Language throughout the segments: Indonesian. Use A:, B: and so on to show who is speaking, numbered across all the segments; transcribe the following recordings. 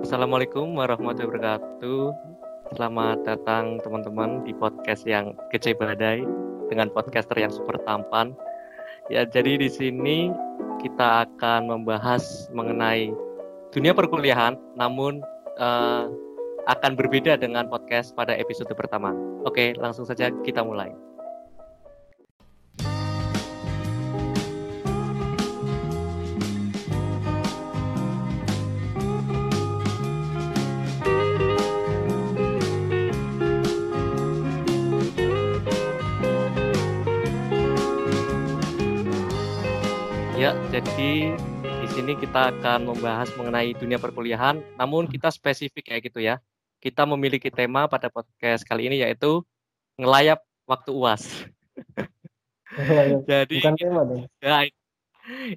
A: Assalamualaikum warahmatullahi wabarakatuh. Selamat datang teman-teman di podcast yang kece badai dengan podcaster yang super tampan. Ya, jadi di sini kita akan membahas mengenai dunia perkuliahan, namun uh, akan berbeda dengan podcast pada episode pertama. Oke, langsung saja kita mulai. Ya, jadi di sini kita akan membahas mengenai dunia perkuliahan, namun kita spesifik kayak gitu ya. Kita memiliki tema pada podcast kali ini yaitu ngelayap waktu UAS. jadi Bukan tema dong. Ya,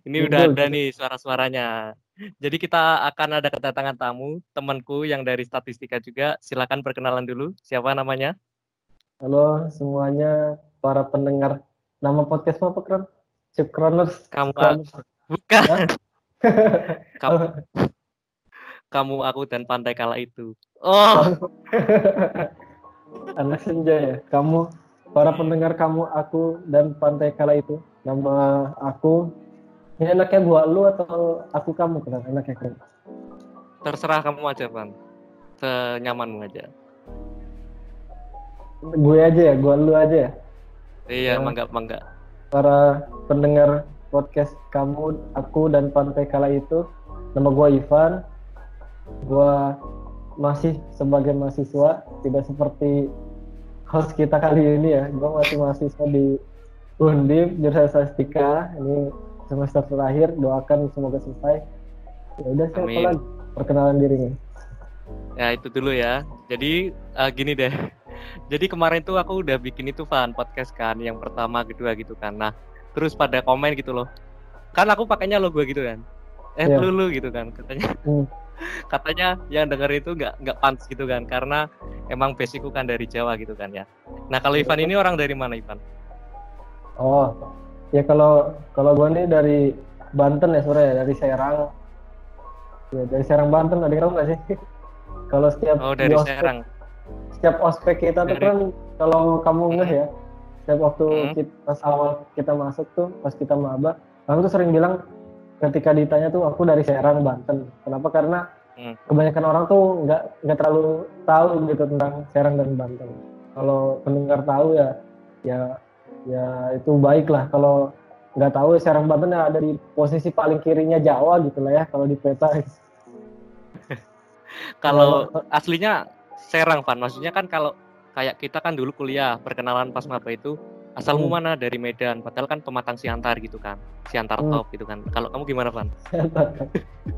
A: ini Betul. udah ada nih suara-suaranya. Jadi kita akan ada kedatangan tamu, temanku yang dari statistika juga. Silakan perkenalan dulu. Siapa namanya?
B: Halo semuanya para pendengar. Nama podcast apa, Kron? Chipkroners.
A: Kamu bukan. kamu kamu aku dan pantai kala itu. Oh.
B: Anak senja ya. Kamu para pendengar kamu aku dan pantai kala itu. Nama aku ini enaknya gua lu atau aku kamu kan enaknya kan?
A: Terserah kamu aja, Pan. Senyamanmu aja.
B: Gue aja ya, gua lu aja ya.
A: Iya, nah. mangga mangga
B: para pendengar podcast kamu, aku dan Pantai Kala itu. Nama gue Ivan. Gue masih sebagai mahasiswa, tidak seperti host kita kali ini ya. Gue masih mahasiswa di Undip, jurusan statistika. Ini semester terakhir, doakan semoga selesai. Ya udah siapa lagi perkenalan dirinya.
A: Ya itu dulu ya. Jadi uh, gini deh jadi kemarin tuh aku udah bikin itu fan podcast kan yang pertama kedua gitu kan. Nah terus pada komen gitu loh. Kan aku pakainya logo gitu kan? Eh yeah. lulu gitu kan katanya. Mm. katanya yang denger itu nggak nggak pantas gitu kan karena emang basicku kan dari Jawa gitu kan ya. Nah kalau Ivan ini orang dari mana Ivan?
B: Oh ya kalau kalau gue nih dari Banten ya sore ya dari Serang. Ya dari Serang Banten ada nggak sih? Kalau setiap
A: oh dari Serang
B: setiap ospek kita tuh kan kalau kamu ngeh ya setiap waktu hmm. kita, pas awal kita masuk tuh pas kita maba kamu tuh sering bilang ketika ditanya tuh aku dari Serang Banten. Kenapa? Karena hmm. kebanyakan orang tuh nggak nggak terlalu tahu gitu tentang Serang dan Banten. Kalau pendengar tahu ya ya ya itu baik lah. Kalau nggak tahu Serang Banten ya ada di posisi paling kirinya Jawa gitu lah ya kalau di peta.
A: Kalau aslinya Serang, Van. Maksudnya kan kalau kayak kita kan dulu kuliah perkenalan pas maba itu asalmu hmm. mana dari Medan padahal kan pematang Siantar gitu kan Siantar hmm. top gitu kan kalau kamu gimana Van?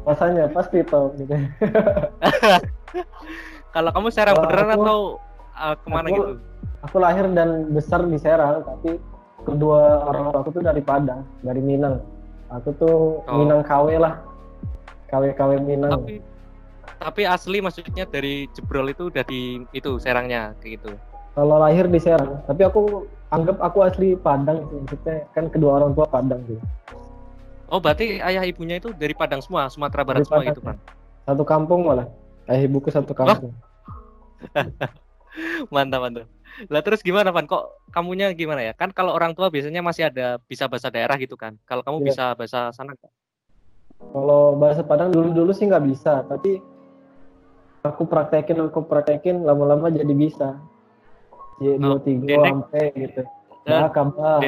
B: Rasanya pasti top gitu
A: kalau kamu Serang beneran aku, atau uh, ke mana
B: aku,
A: gitu?
B: aku lahir dan besar di Serang tapi kedua orang tua aku tuh dari Padang dari Minang aku tuh oh. Minang KW lah KW KW Minang
A: tapi tapi asli maksudnya dari Jebrol itu udah di itu Serangnya kayak gitu.
B: Kalau lahir di Serang, tapi aku anggap aku asli Padang sih. Maksudnya kan kedua orang tua Padang sih.
A: Oh, berarti ayah ibunya itu dari Padang semua, Sumatera Barat dari semua Padang, itu, Pan.
B: Satu kampung malah. Ayah ibuku satu kampung.
A: mantap, mantap. Lah terus gimana, Pan? Kok kamunya gimana ya? Kan kalau orang tua biasanya masih ada bisa bahasa daerah gitu kan. Kalau kamu ya. bisa bahasa sana
B: Kalau bahasa Padang dulu-dulu sih nggak bisa, tapi aku praktekin aku praktekin lama-lama jadi bisa. Jadi dua tiga sampai gitu. Nah kabar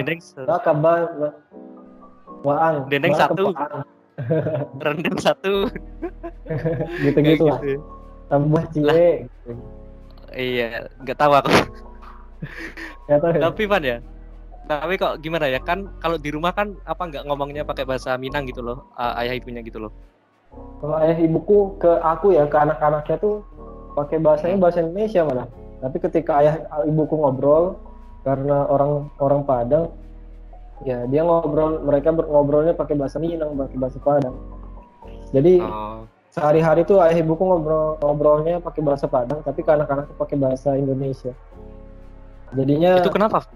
B: nah kabar waang.
A: Dendeng satu. rendeng satu.
B: Gitu. Gitu lah. tambah cie gitu.
A: iya nggak tahu aku. Gak tahu, ya? tapi pan ya. Tapi kok gimana ya? Kan kalau di rumah kan apa nggak ngomongnya pakai bahasa Minang gitu loh ayah ibunya gitu loh
B: kalau ayah ibuku ke aku ya ke anak-anaknya tuh pakai bahasanya bahasa Indonesia malah. Tapi ketika ayah ibuku ngobrol karena orang orang Padang ya dia ngobrol mereka ngobrolnya pakai bahasa Minang pakai bahasa Padang. Jadi oh. sehari-hari tuh ayah ibuku ngobrol ngobrolnya pakai bahasa Padang tapi ke anak-anaknya pakai bahasa Indonesia. Jadinya
A: itu kenapa?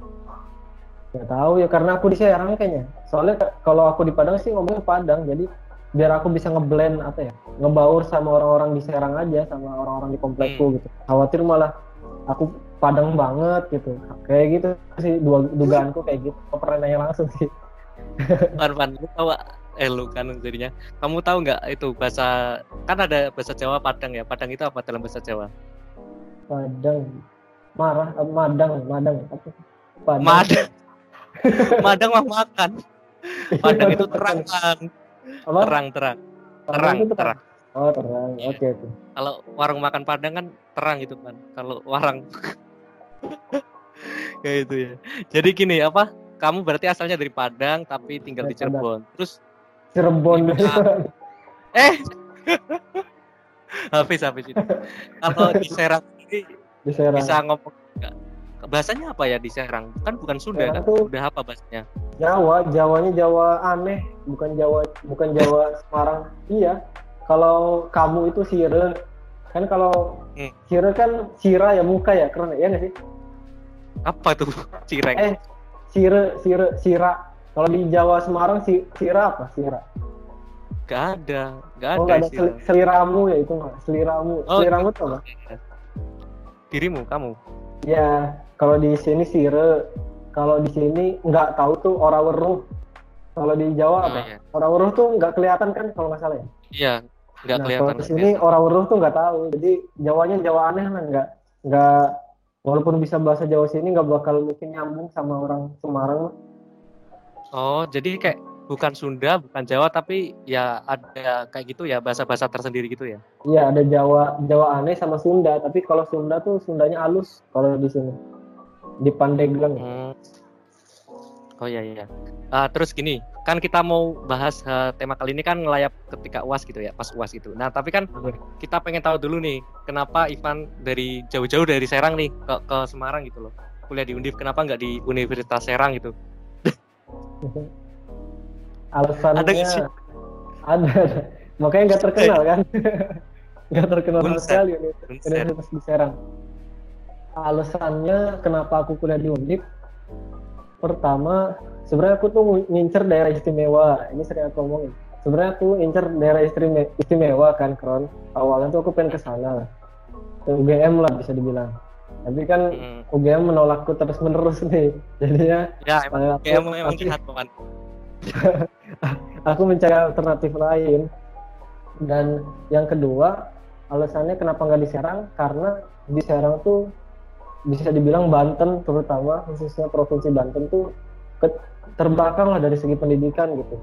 B: Nggak tahu ya karena aku di Serang kayaknya. Soalnya kalau aku di Padang sih ngomongnya Padang jadi biar aku bisa ngeblend apa ya ngebaur sama orang-orang di Serang aja sama orang-orang di komplekku hmm. gitu. Khawatir malah aku Padang banget gitu. Kayak gitu sih dua dugaanku kayak gitu. Aku pernah nanya langsung sih.
A: Pan lu tahu eh lu kan jadinya. Kamu tahu nggak itu bahasa kan ada bahasa Jawa Padang ya? Padang itu apa dalam bahasa Jawa?
B: Padang. Marah eh, Madang Madang. Apa
A: Padang. Madang. Madang mah makan. Padang itu terang. kan terang terang terang terang
B: Oh terang, oke okay, oke. Okay.
A: Kalau warung makan Padang kan terang gitu kan. Kalau warung kayak itu ya. Jadi gini apa? Kamu berarti asalnya dari Padang tapi tinggal di Cirebon. Terus
B: Cirebon.
A: eh. habis habis itu. Kalau di Serang ini di Serang. bisa ngomong? Bahasanya apa ya di Serang? Kan bukan Sunda Serang kan? Tuh Udah apa bahasanya?
B: Jawa, Jawanya Jawa aneh, bukan Jawa bukan Jawa Semarang. Iya, kalau kamu itu sire kan kalau hmm. sire kan sira ya muka ya keren ya nggak sih
A: apa tuh cireng
B: eh sire sire sira kalau di Jawa Semarang si sira apa sira
A: Gak ada, gak
B: oh,
A: ada.
B: ada sel seliramu ya itu nggak, seliramu. Oh, seliramu tuh apa?
A: Dirimu, kamu.
B: Ya, kalau di sini sire, kalau di sini nggak tahu tuh orang weruh. Kalau di Jawa oh, apa? Iya. Orang weruh tuh nggak kelihatan kan kalau nggak salah ya?
A: Iya, nggak nah, kelihatan.
B: Kalau di sini orang weruh tuh nggak tahu. Jadi Jawanya Jawa aneh lah, nggak nggak walaupun bisa bahasa Jawa sini nggak bakal mungkin nyambung sama orang Semarang.
A: Oh, jadi kayak bukan Sunda, bukan Jawa, tapi ya ada kayak gitu ya bahasa-bahasa tersendiri gitu ya?
B: Iya, ada Jawa Jawa aneh sama Sunda. Tapi kalau Sunda tuh Sundanya halus kalau di sini di Pandeglang. Hmm.
A: Oh iya iya. Uh, terus gini, kan kita mau bahas uh, tema kali ini kan ngelayap ketika uas gitu ya, pas uas gitu. Nah tapi kan kita pengen tahu dulu nih, kenapa Ivan dari jauh-jauh dari Serang nih ke ke Semarang gitu loh, kuliah di Undip, kenapa nggak di Universitas Serang gitu?
B: Alasannya ada, sih? ada, makanya nggak terkenal kan, nggak terkenal sama sekali Universitas di Serang. Alasannya kenapa aku kuliah di Undip? Pertama sebenarnya aku tuh ngincer daerah istimewa. Ini sering aku ngomongin sebenarnya aku ngincer daerah istimewa, istimewa kan kron? Awalnya tuh aku pengen ke sana. Ke UGM lah bisa dibilang. Tapi kan hmm. UGM menolakku terus menerus nih. Jadinya
A: ya emang UGM memang jahat kan
B: aku mencari alternatif lain. Dan yang kedua alasannya kenapa nggak di Serang? Karena di Serang tuh bisa dibilang Banten terutama khususnya provinsi Banten tuh terbelakang lah dari segi pendidikan gitu.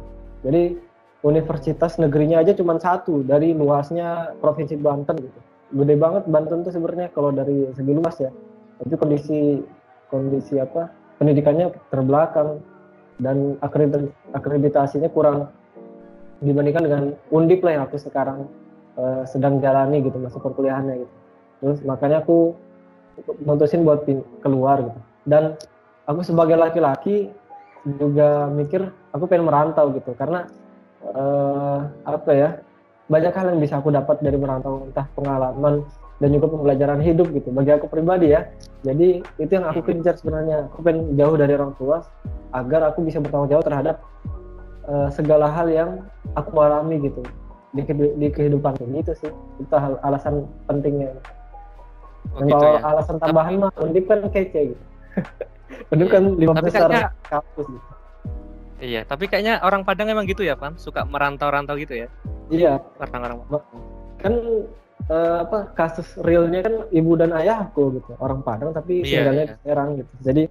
B: Jadi universitas negerinya aja cuma satu dari luasnya provinsi Banten gitu. Gede banget Banten tuh sebenarnya kalau dari segi luas ya. Tapi kondisi kondisi apa pendidikannya terbelakang dan akreditasinya kurang dibandingkan dengan undip lah yang aku sekarang uh, sedang jalani gitu masuk perkuliahannya gitu. Terus makanya aku mutusin buat keluar gitu. Dan aku sebagai laki-laki juga mikir aku pengen merantau gitu karena uh, apa ya banyak hal yang bisa aku dapat dari merantau entah pengalaman dan juga pembelajaran hidup gitu bagi aku pribadi ya. Jadi itu yang aku kejar sebenarnya. Aku pengen jauh dari orang tua agar aku bisa bertanggung jawab terhadap uh, segala hal yang aku alami gitu di, di kehidupan ini. Itu sih itu hal, alasan pentingnya Oh, gitu kalau ya? alasan tambahan mah Undip kan kece gitu. Undip kan lima besar kayaknya, kampus gitu.
A: Iya, tapi kayaknya orang Padang emang gitu ya, Pan? Suka merantau-rantau gitu ya?
B: Iya. Orang-orang kan uh, apa kasus realnya kan ibu dan ayahku gitu, orang Padang tapi iya, tinggalnya iya. di Serang gitu. Jadi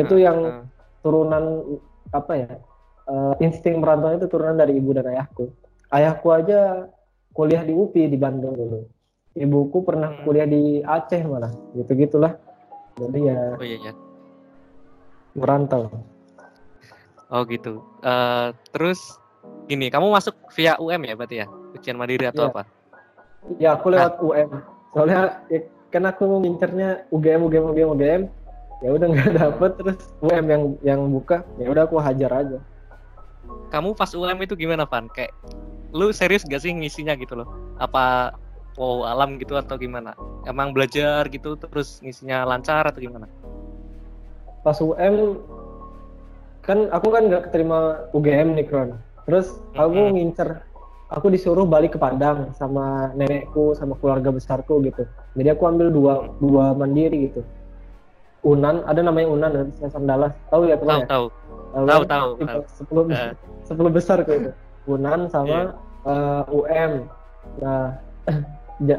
B: itu uh, yang uh. turunan apa ya? Uh, insting merantau itu turunan dari ibu dan ayahku. Ayahku aja kuliah di UPI di Bandung dulu ibuku pernah hmm. kuliah di Aceh malah gitu gitulah jadi ya oh iya, iya. merantau.
A: Oh gitu. Uh, terus ini kamu masuk via UM ya berarti ya? Ujian mandiri atau ya. apa?
B: Ya aku lewat ah. UM soalnya ya, kan aku ngincernya UGM UGM UGM UGM ya udah nggak dapet terus UM yang yang buka. Ya udah aku hajar aja.
A: Kamu pas UM itu gimana Van? Kayak lu serius gak sih ngisinya gitu loh? Apa wow alam gitu atau gimana? Emang belajar gitu terus ngisinya lancar atau gimana?
B: Pas UM kan aku kan nggak keterima UGM nih Kron. Terus aku mm -hmm. ngincer aku disuruh balik ke Padang sama nenekku sama keluarga besarku gitu jadi aku ambil dua dua mandiri gitu Unan ada namanya Unan saya Sandalas tahu ya
A: teman tahu ya? tahu tahu tahu
B: sepuluh uh. sepuluh besar gitu Unan sama yeah. uh, UM nah ja,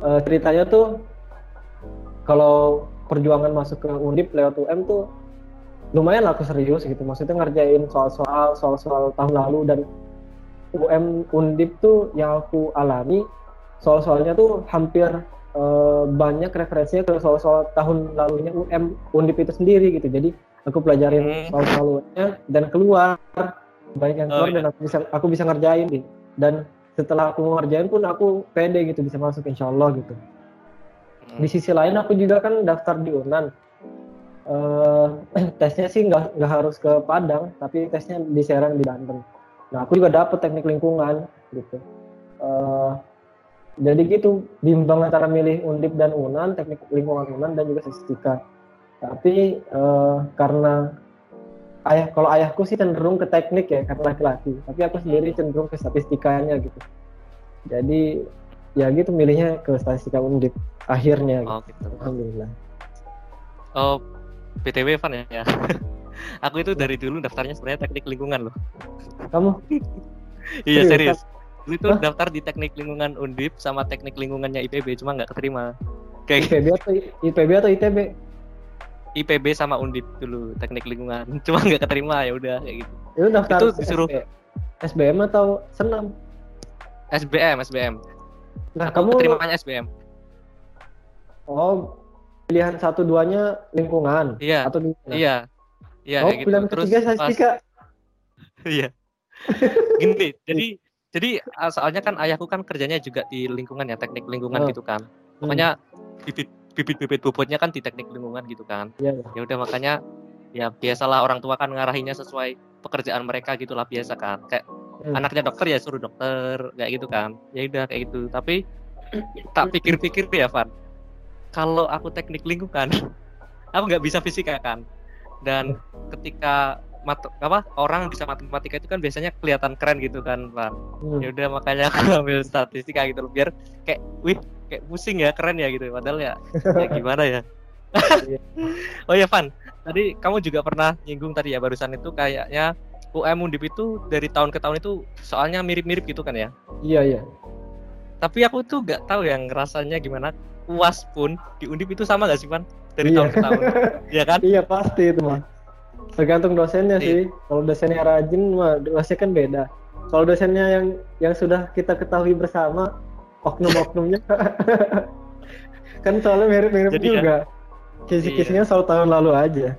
B: uh, ceritanya tuh kalau perjuangan masuk ke Undip lewat UM tuh lumayan aku serius gitu maksudnya ngerjain soal-soal soal-soal tahun lalu dan UM Undip tuh yang aku alami soal-soalnya tuh hampir uh, banyak referensinya ke soal-soal tahun lalunya UM Undip itu sendiri gitu jadi aku pelajarin hmm. soal-soalnya dan keluar banyak yang keluar oh, iya. dan aku bisa aku bisa ngerjain gitu. dan setelah aku ngerjain pun aku pede gitu bisa masuk insya Allah gitu. Di sisi lain aku juga kan daftar di Unan. Uh, tesnya sih nggak nggak harus ke Padang tapi tesnya di Serang di Banten. Nah aku juga dapet teknik lingkungan gitu. Uh, jadi gitu bimbang antara milih undip dan unan teknik lingkungan unan dan juga statistika. Tapi uh, karena ayah kalau ayahku sih cenderung ke teknik ya karena laki-laki tapi aku sendiri cenderung ke statistikanya gitu jadi ya gitu milihnya ke statistika undip akhirnya
A: oh, gitu. alhamdulillah oh BTW Van ya. aku itu dari dulu daftarnya sebenarnya teknik lingkungan loh.
B: Kamu?
A: iya serius. Dulu itu daftar di teknik lingkungan Undip sama teknik lingkungannya IPB cuma nggak keterima.
B: Kayak IPB atau IPB atau ITB?
A: IPB sama Undip dulu teknik lingkungan cuma nggak keterima ya udah kayak gitu.
B: Itu daftar itu disuruh SBM atau senam?
A: SBM SBM. Nah, aku kamu keterimanya SBM.
B: Oh, pilihan satu duanya lingkungan
A: iya
B: atau
A: lingkungan. iya iya
B: oh, gitu. pilihan Terus ketiga statistika
A: iya gini jadi jadi ah, soalnya kan ayahku kan kerjanya juga di lingkungan ya teknik lingkungan oh. gitu kan makanya hmm. bibit bibit bibit bobotnya kan di teknik lingkungan gitu kan. Iya, iya. ya udah makanya ya biasalah orang tua kan ngarahinnya sesuai pekerjaan mereka gitulah biasa kan. Kayak hmm. anaknya dokter ya suruh dokter kayak gitu kan. Ya udah kayak gitu. Tapi tak pikir-pikir ya Van. Kalau aku teknik lingkungan aku nggak bisa fisika kan. Dan ketika mat apa orang bisa matematika itu kan biasanya kelihatan keren gitu kan pak hmm. ya udah makanya aku ambil statistika gitu loh biar kayak wih kayak pusing ya keren ya gitu. Padahal ya, ya gimana ya? Iya. oh ya Van. Tadi kamu juga pernah nyinggung tadi ya barusan itu kayaknya UM Undip itu dari tahun ke tahun itu soalnya mirip-mirip gitu kan ya?
B: Iya iya.
A: Tapi aku tuh nggak tahu yang rasanya gimana. Uas pun di undip itu sama gak sih pan dari iya. tahun ke tahun.
B: Iya kan? Iya pasti itu mah tergantung dosennya iya. sih. Kalau dosennya rajin mah dosennya kan beda. Kalau dosennya yang yang sudah kita ketahui bersama oknum-oknumnya. Kan soalnya mirip-mirip juga. kan, kisi-kisinya iya. soal tahun lalu aja.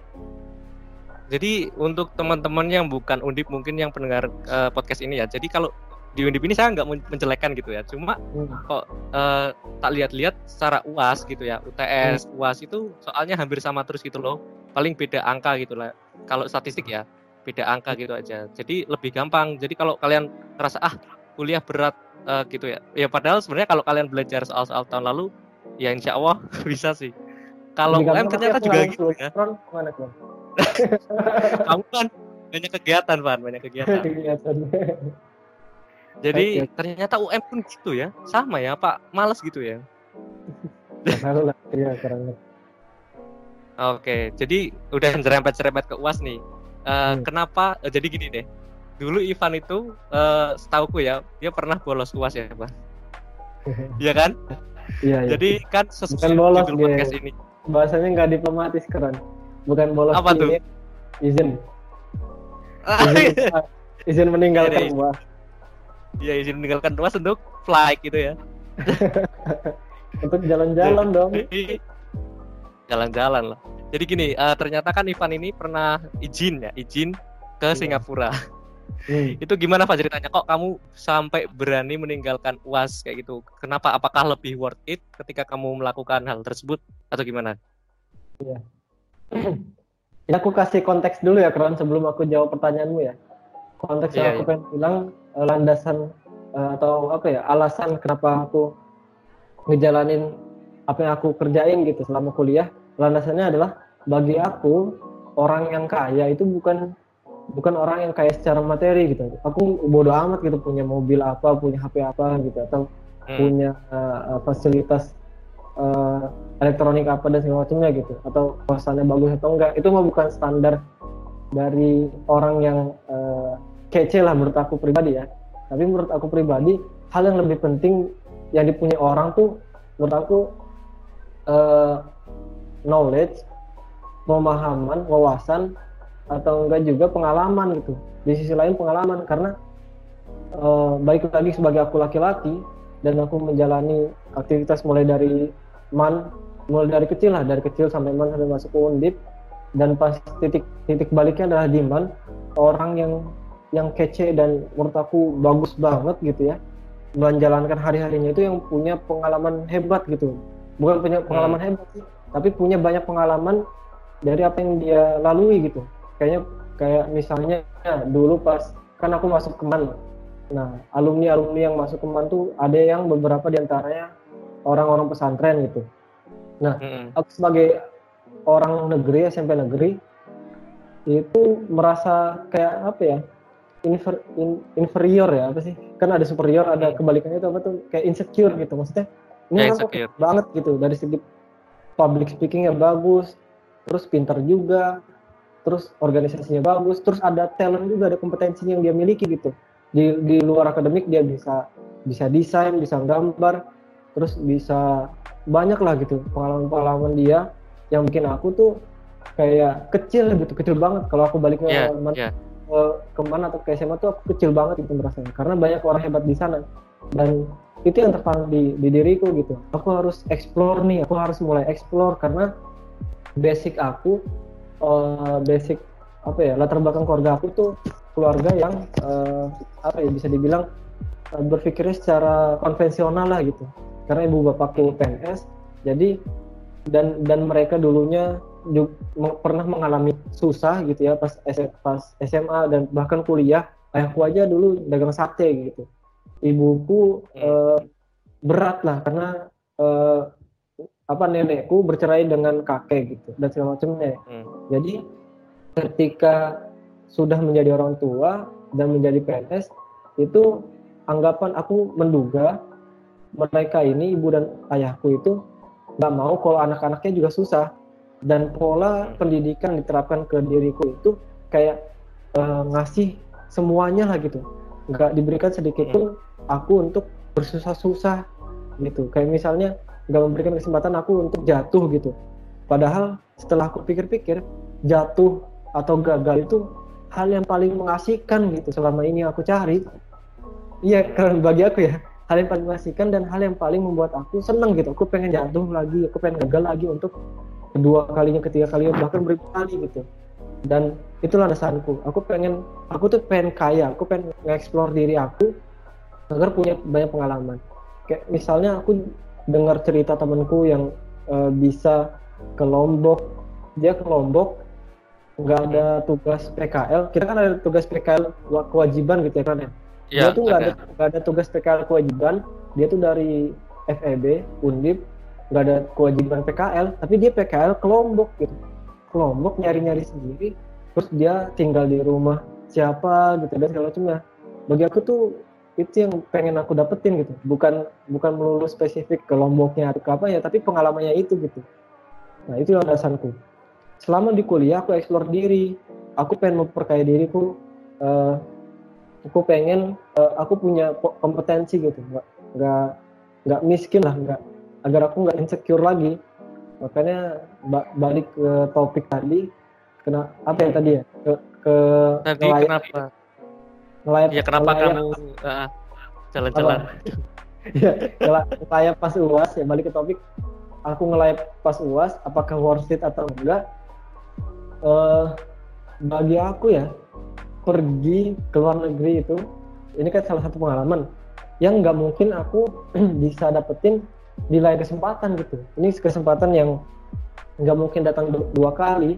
A: Jadi untuk teman-teman yang bukan undip mungkin yang pendengar uh, podcast ini ya. Jadi kalau di Undip ini saya nggak menjelekan gitu ya. Cuma hmm. kok uh, tak lihat-lihat secara uas gitu ya. UTS hmm. uas itu soalnya hampir sama terus gitu loh. Paling beda angka gitu lah. Kalau statistik ya beda angka gitu aja. Jadi lebih gampang. Jadi kalau kalian merasa ah kuliah berat uh, gitu ya ya padahal sebenarnya kalau kalian belajar soal-soal tahun lalu ya insya Allah bisa sih kalau UM ternyata juga gitu ya kamu kan banyak kegiatan Pan banyak kegiatan Jadi okay. ternyata UM pun gitu ya, sama ya Pak, males gitu ya. Iya Oke, jadi udah serempet-serempet ke UAS nih. Uh, hmm. Kenapa? Uh, jadi gini deh. Dulu Ivan itu, uh, setauku ya, dia pernah bolos UAS ya, Pak. Iya kan?
B: Iya, iya.
A: Jadi kan sesuai
B: Bukan bolos judul podcast ini. Bahasanya nggak diplomatis keren. Bukan bolos
A: Apa tuh?
B: Izin. Izin, izin meninggalkan iya, UAS
A: Iya izin meninggalkan rumah untuk flight gitu ya.
B: untuk jalan-jalan dong.
A: Jalan-jalan lah. Jadi gini, uh, ternyata kan Ivan ini pernah izin ya, izin ke iya. Singapura. Hmm. itu gimana Pak ceritanya? Kok kamu sampai berani meninggalkan UAS kayak gitu? Kenapa? Apakah lebih worth it ketika kamu melakukan hal tersebut atau gimana?
B: Iya. ya aku kasih konteks dulu ya, Kron, sebelum aku jawab pertanyaanmu ya. Konteks yeah, yang aku yeah. pengen bilang uh, landasan uh, atau apa ya alasan kenapa aku ngejalanin apa yang aku kerjain gitu selama kuliah landasannya adalah bagi aku orang yang kaya itu bukan bukan orang yang kayak secara materi gitu. Aku bodoh amat gitu punya mobil apa punya HP apa gitu atau hmm. punya uh, fasilitas uh, elektronik apa dan segala macamnya gitu atau kosannya bagus atau enggak. Itu mah bukan standar dari orang yang uh, kece lah menurut aku pribadi ya. Tapi menurut aku pribadi hal yang lebih penting yang dipunyai orang tuh menurut aku uh, knowledge pemahaman wawasan atau enggak juga pengalaman gitu. Di sisi lain pengalaman karena uh, baik lagi sebagai aku laki-laki dan aku menjalani aktivitas mulai dari man mulai dari kecil lah dari kecil sampai man sampai masuk ke undip. Dan pas titik titik baliknya adalah di man orang yang yang kece dan menurut aku bagus banget gitu ya menjalankan hari-harinya itu yang punya pengalaman hebat gitu. Bukan punya pengalaman hmm. hebat sih tapi punya banyak pengalaman dari apa yang dia lalui gitu kayaknya kayak misalnya ya, dulu pas kan aku masuk keman nah alumni alumni yang masuk keman tuh ada yang beberapa di antaranya orang-orang pesantren gitu. Nah mm-hmm. aku sebagai orang negeri SMP negeri itu merasa kayak apa ya infer, in, inferior ya apa sih? Kan ada superior ada kebalikannya itu apa tuh? Kayak insecure gitu maksudnya ini yeah, orang banget gitu dari segi public speakingnya bagus terus pintar juga terus organisasinya bagus, terus ada talent juga, ada kompetensinya yang dia miliki gitu. Di di luar akademik dia bisa bisa desain, bisa gambar, terus bisa banyak lah gitu pengalaman-pengalaman dia. Yang bikin aku tuh kayak kecil gitu, kecil banget. Kalau aku balik yeah, yeah. ke ke mana atau ke SMA tuh aku kecil banget itu merasanya karena banyak orang hebat di sana. Dan itu yang tertanam di, di diriku gitu. Aku harus explore nih aku harus mulai explore karena basic aku uh, basic apa ya latar belakang keluarga aku tuh keluarga yang uh, apa ya bisa dibilang uh, berpikirnya secara konvensional lah gitu. Karena ibu bapakku PNS jadi dan dan mereka dulunya juga pernah mengalami susah gitu ya pas pas SMA dan bahkan kuliah ayahku aja dulu dagang sate gitu. Ibuku uh, berat lah karena uh, apa nenekku bercerai dengan kakek gitu dan segala macamnya. Hmm. Jadi ketika sudah menjadi orang tua dan menjadi PNS itu anggapan aku menduga mereka ini ibu dan ayahku itu nggak mau kalau anak-anaknya juga susah dan pola hmm. pendidikan diterapkan ke diriku itu kayak uh, ngasih semuanya lah gitu nggak diberikan sedikit pun hmm. aku untuk bersusah-susah gitu kayak misalnya nggak memberikan kesempatan aku untuk jatuh gitu. Padahal setelah aku pikir-pikir jatuh atau gagal itu hal yang paling mengasihkan gitu selama ini aku cari. Iya karena bagi aku ya hal yang paling mengasihkan dan hal yang paling membuat aku seneng gitu. Aku pengen jatuh lagi aku pengen gagal lagi untuk kedua kalinya ketiga kalinya bahkan beribu kali gitu. Dan itulah alasanku aku pengen aku tuh pengen kaya aku pengen nge-explore diri aku agar punya banyak pengalaman. Kayak misalnya aku dengar cerita temanku yang uh, bisa ke Lombok. Dia ke Lombok nggak ada tugas PKL kita kan ada tugas PKL kewajiban gitu ya kan ya, ya dia tuh nggak ada. nggak ada tugas PKL kewajiban. Dia tuh dari FEB Undip nggak ada kewajiban PKL tapi dia PKL ke Lombok gitu. Ke Lombok nyari-nyari sendiri. Terus dia tinggal di rumah siapa gitu dan segala macamnya. Bagi aku tuh itu yang pengen aku dapetin gitu. Bukan bukan melulu spesifik ke lomboknya atau ke apa ya tapi pengalamannya itu gitu. Nah itu alasanku selama di kuliah aku eksplor diri. Aku pengen memperkaya diriku. Uh, aku pengen uh, aku punya kompetensi gitu. Nggak nggak nggak miskin lah nggak agar aku nggak insecure lagi. Makanya ba balik ke topik tadi kena apa ya tadi ya? Ke ke
A: tadi kenapa ngelayap ya kenapa ngelayap, kamu uh, jalan-jalan?
B: Ya ngelayap pas uas ya balik ke topik. Aku ngelayap pas uas apakah worth it atau enggak? Uh, bagi aku ya pergi ke luar negeri itu ini kan salah satu pengalaman yang nggak mungkin aku bisa dapetin di lain kesempatan gitu. Ini kesempatan yang nggak mungkin datang dua kali.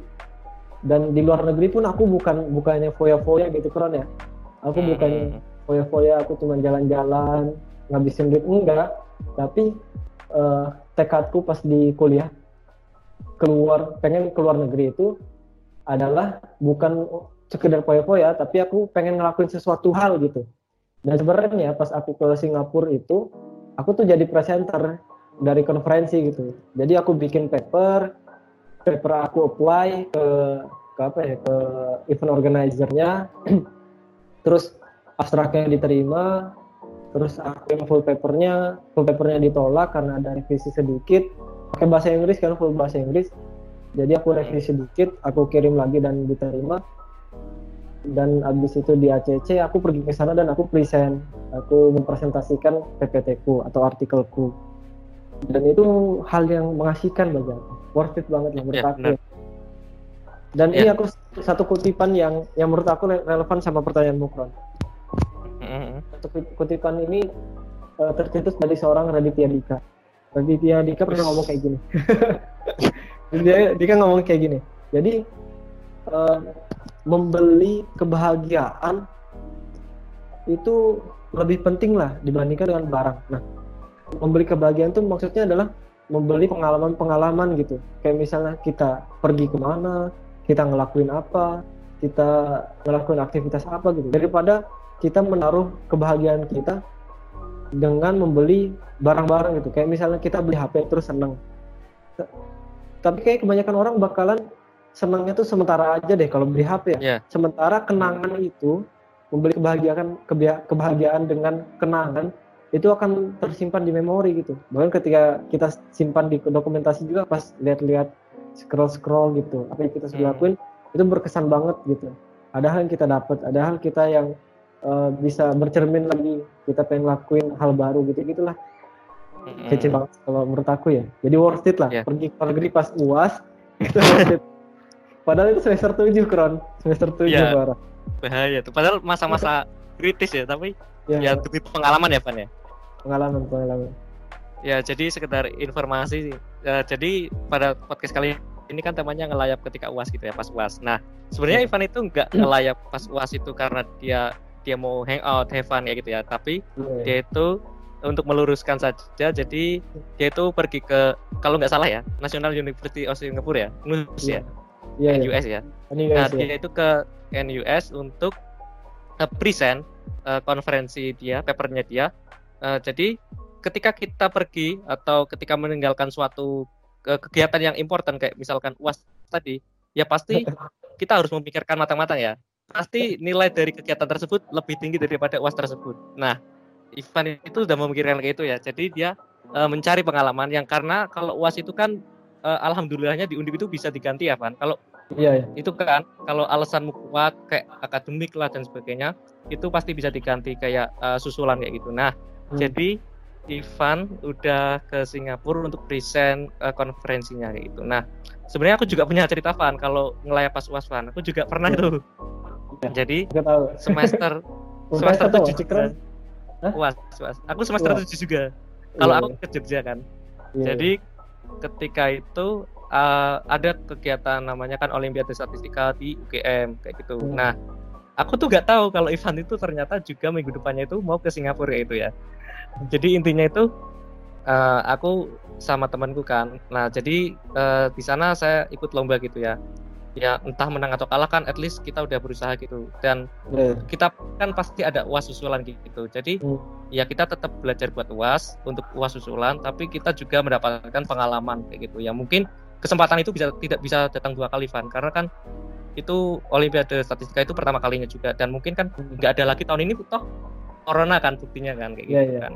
B: Dan di luar negeri pun aku bukan bukannya foya-foya gitu keren ya aku hmm. bukan foya-foya aku cuma jalan-jalan ngabisin duit enggak. Tapi uh, tekadku pas di kuliah keluar pengen keluar negeri itu adalah bukan sekedar poyo ya tapi aku pengen ngelakuin sesuatu hal gitu. Dan sebenarnya pas aku ke Singapura itu aku tuh jadi presenter dari konferensi gitu. Jadi aku bikin paper paper aku apply ke ke apa ya ke event organizer-nya terus abstraknya diterima terus aku yang full papernya full papernya ditolak karena ada revisi sedikit. Pakai bahasa Inggris kan full bahasa Inggris. Jadi aku revisi sedikit aku kirim lagi dan diterima. Dan abis itu di ACC aku pergi ke sana dan aku present. Aku mempresentasikan PPT ku atau artikelku. Dan itu hal yang mengasihkan bagi aku. Worth it banget lah menurut ya, aku dan ya. ini aku satu kutipan yang yang menurut aku relevan sama pertanyaan Mukron Mm-hmm. Satu kutipan ini uh, tercetus dari seorang Raditya Dika. Raditya Dika pernah ngomong kayak gini. dia Dika ngomong kayak gini. Jadi uh, membeli kebahagiaan itu lebih penting lah dibandingkan dengan barang. Nah, membeli kebahagiaan itu maksudnya adalah membeli pengalaman-pengalaman gitu. Kayak misalnya kita pergi ke mana, kita ngelakuin apa, kita ngelakuin aktivitas apa gitu. Daripada kita menaruh kebahagiaan kita dengan membeli barang-barang gitu kayak misalnya kita beli HP terus seneng tapi kayak kebanyakan orang bakalan senangnya tuh sementara aja deh kalau beli HP ya yeah. sementara kenangan itu membeli kebahagiaan kebahagiaan dengan kenangan itu akan tersimpan di memori gitu bahkan ketika kita simpan di dokumentasi juga pas lihat-lihat scroll scroll gitu. Apa yang kita sudah hmm. lakuin itu berkesan banget gitu. Ada hal yang kita dapat ada hal kita yang uh, bisa bercermin lagi. Kita pengen lakuin hal baru gitu gitulah. Mm-hmm. kece banget kalau menurut aku ya. Jadi worth it lah. Yeah. pergi ke negeri pas uas itu worth it. Padahal itu semester tujuh kron. Semester tujuh yeah.
A: parah bahaya tuh. Padahal masa-masa kritis ya tapi yeah, ya demi pengalaman ya Van ya?
B: Pengalaman pengalaman
A: ya jadi sekedar informasi uh, jadi pada podcast kali ini kan temanya ngelayap ketika uas gitu ya pas uas nah sebenarnya Ivan itu nggak ngelayap pas uas itu karena dia dia mau hangout, have fun ya gitu ya. Tapi yeah. dia itu untuk meluruskan saja, jadi dia itu pergi ke kalau nggak salah ya National University of Singapore ya, NUS yeah. ya, yeah, NUS yeah. ya. NUS, nah dia itu ke NUS untuk uh, present uh, konferensi dia, papernya dia. Uh, jadi ketika kita pergi atau ketika meninggalkan suatu kegiatan yang important kayak misalkan uas tadi, ya pasti kita harus memikirkan matang-matang ya pasti nilai dari kegiatan tersebut lebih tinggi daripada uas tersebut. Nah, Ivan itu sudah memikirkan kayak itu ya. Jadi dia e, mencari pengalaman yang karena kalau uas itu kan e, alhamdulillahnya di Undip itu bisa diganti ya, Van. Kalau iya, iya. itu kan kalau alasanmu kuat kayak akademik lah dan sebagainya, itu pasti bisa diganti kayak e, susulan kayak gitu. Nah, hmm. jadi Ivan udah ke Singapura untuk present uh, konferensinya kayak gitu. Nah, sebenarnya aku juga punya cerita Van kalau ngelayap pas uas Van. Aku juga pernah itu Ya, Jadi tahu. semester semester tujuh juga. Was, was. Aku semester tujuh juga. Kalau iya. aku ke Jogja kan. Iya. Jadi ketika itu uh, ada kegiatan namanya kan Olimpiade Statistika di UGM kayak gitu. Hmm. Nah, aku tuh gak tahu kalau Ivan itu ternyata juga minggu depannya itu mau ke Singapura itu ya. Jadi intinya itu uh, aku sama temanku kan. Nah, jadi uh, di sana saya ikut lomba gitu ya ya entah menang atau kalah kan at least kita udah berusaha gitu dan yeah. kita kan pasti ada uas susulan gitu jadi mm. ya kita tetap belajar buat uas untuk uas susulan tapi kita juga mendapatkan pengalaman kayak gitu ya mungkin kesempatan itu bisa tidak bisa datang dua kali Van karena kan itu Olimpiade Statistika itu pertama kalinya juga dan mungkin kan hmm. nggak ada lagi tahun ini toh Corona kan buktinya kan kayak yeah, gitu yeah. kan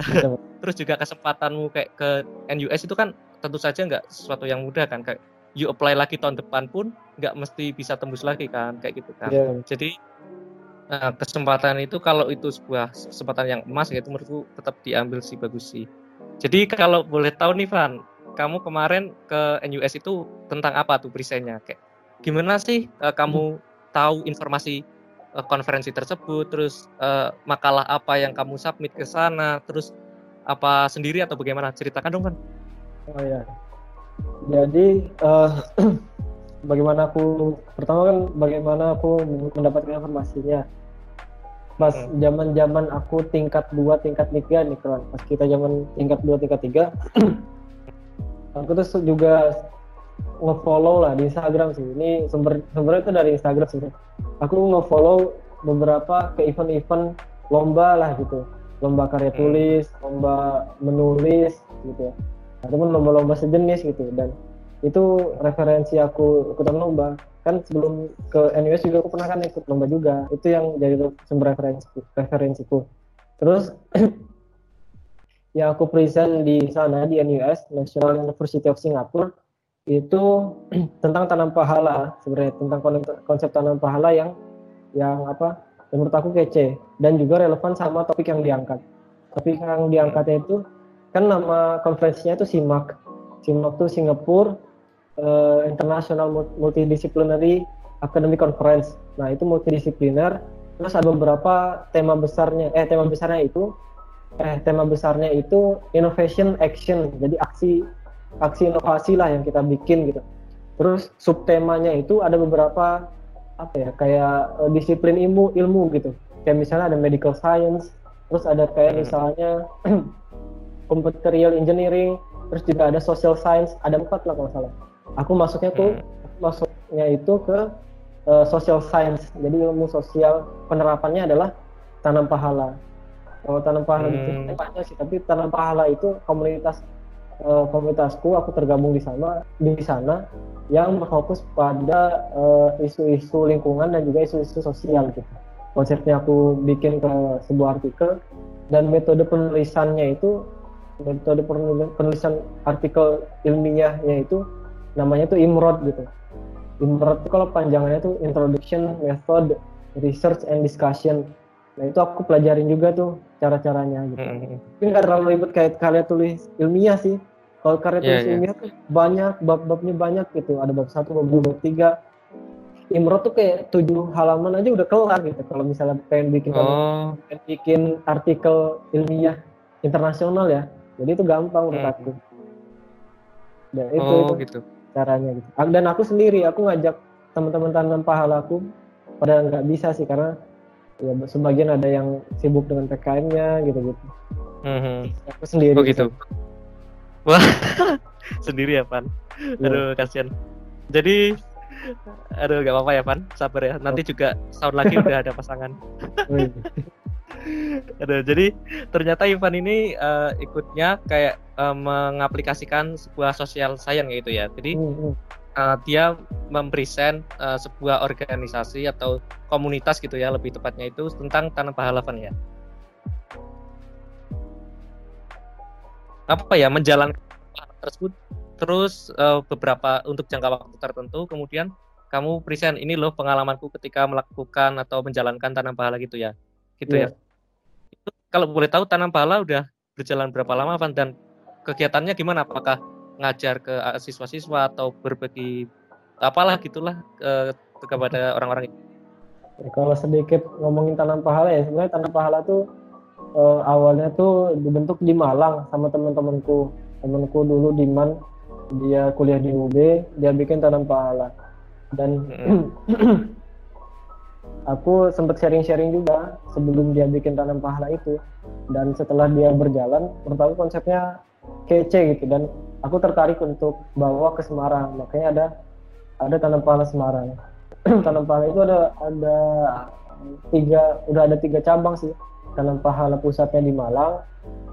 A: terus juga kesempatanmu kayak ke NUS itu kan tentu saja nggak sesuatu yang mudah kan kayak you apply lagi tahun depan pun nggak mesti bisa tembus lagi kan kayak gitu kan yeah. jadi uh, kesempatan itu kalau itu sebuah kesempatan yang emas gitu menurutku tetap diambil sih bagus sih jadi kalau boleh tahu nih Van kamu kemarin ke NUS itu tentang apa tuh presentnya kayak gimana sih uh, kamu hmm. tahu informasi uh, konferensi tersebut terus uh, makalah apa yang kamu submit ke sana terus apa sendiri atau bagaimana? Ceritakan dong kan
B: oh ya jadi uh, bagaimana aku pertama kan bagaimana aku mendapatkan informasinya. Pas hmm. zaman zaman aku tingkat dua tingkat tiga nih kan pas kita zaman tingkat dua tingkat tiga aku tuh juga ngefollow lah di Instagram sih. Ini sumber sumbernya itu dari Instagram sih. Aku ngefollow beberapa ke event-event lomba lah gitu. Lomba karya hmm. tulis lomba menulis gitu ya. Ataupun lomba-lomba sejenis gitu. Dan itu referensi aku ikutan lomba. Kan sebelum ke NUS juga aku pernah kan ikut lomba juga. Itu yang jadi sumber referensi referensiku. Terus yang aku present di sana di NUS National University of Singapore itu tentang tanam pahala sebenarnya tentang konsep tanam pahala yang yang apa yang menurut aku kece dan juga relevan sama topik yang diangkat. Topik yang diangkatnya itu kan nama konferensinya itu SIMAK. SIMAK itu Singapore uh, International Multidisciplinary Academic Conference. Nah itu multidisipliner. Terus ada beberapa tema besarnya eh tema besarnya itu eh tema besarnya itu innovation action jadi aksi aksi inovasi lah yang kita bikin gitu terus subtemanya itu ada beberapa apa ya kayak uh, disiplin ilmu ilmu gitu kayak misalnya ada medical science terus ada kayak hmm. misalnya computerial engineering terus juga ada social science ada empat lah kalau salah aku masuknya tuh hmm. masuknya itu ke uh, social science jadi ilmu sosial penerapannya adalah tanam pahala kalau tanam pahala hmm. itu sih tapi tanam pahala itu komunitas uh, komunitasku aku tergabung di sana di sana yang berfokus pada eh, isu-isu uh, lingkungan dan juga isu-isu sosial gitu. Konsepnya aku bikin ke sebuah artikel dan metode penulisannya itu metode penulisan artikel ilmiahnya itu namanya tuh IMROD gitu. IMROD itu kalau panjangannya tuh Introduction Method Research and Discussion Nah itu aku pelajarin juga tuh cara-caranya gitu. Mm -hmm. Tapi nggak terlalu ribet kayak karya tulis ilmiah sih. Kalau karya tulis yeah, yeah. ilmiah tuh banyak bab-babnya banyak gitu. Ada bab satu, bab dua, bab tiga. Imro tuh kayak tujuh halaman aja udah kelar gitu. Kalau misalnya pengen bikin oh. pengen bikin artikel ilmiah internasional ya. Jadi itu gampang menurut aku. Dan itu, oh, itu gitu. caranya gitu. Dan aku sendiri, aku ngajak teman-teman tanam pahala aku pada nggak bisa sih karena ya sebagian ada yang sibuk dengan PKM-nya gitu-gitu. Mm-hmm. Aku sendiri.
A: Oh gitu. Wah, sendiri ya Pan. Ya. Aduh kasihan. Jadi, aduh gak apa-apa ya Pan, sabar ya. Nanti juga tahun lagi udah ada pasangan. Oh, iya. aduh, jadi ternyata Ivan ini uh, ikutnya kayak uh, mengaplikasikan sebuah sosial science gitu ya. Jadi mm-hmm uh, dia mempresent uh, sebuah organisasi atau komunitas gitu ya lebih tepatnya itu tentang tanam pahala ya. Apa ya menjalankan tersebut? Terus uh, beberapa untuk jangka waktu tertentu kemudian kamu present ini loh pengalamanku ketika melakukan atau menjalankan tanam pahala gitu ya. Gitu yeah. ya. Itu kalau boleh tahu tanam pahala udah berjalan berapa lama Van? Dan kegiatannya gimana? Apakah ngajar ke eh, siswa-siswa atau berbagi apalah gitulah ke, kepada orang-orang
B: ya, kalau sedikit ngomongin tanam pahala ya sebenarnya tanam pahala tuh uh, awalnya tuh dibentuk di Malang sama teman-temanku. Temanku dulu di Man dia kuliah di UB dia bikin tanam pahala. Dan hmm. aku sempat sharing-sharing juga sebelum dia bikin tanam pahala itu. Dan setelah dia berjalan pertama konsepnya kece gitu dan aku tertarik untuk bawa ke Semarang. Makanya ada ada tanam pahala Semarang. Tanam pahala itu ada ada tiga udah ada tiga cabang sih. Tanam pahala pusatnya di Malang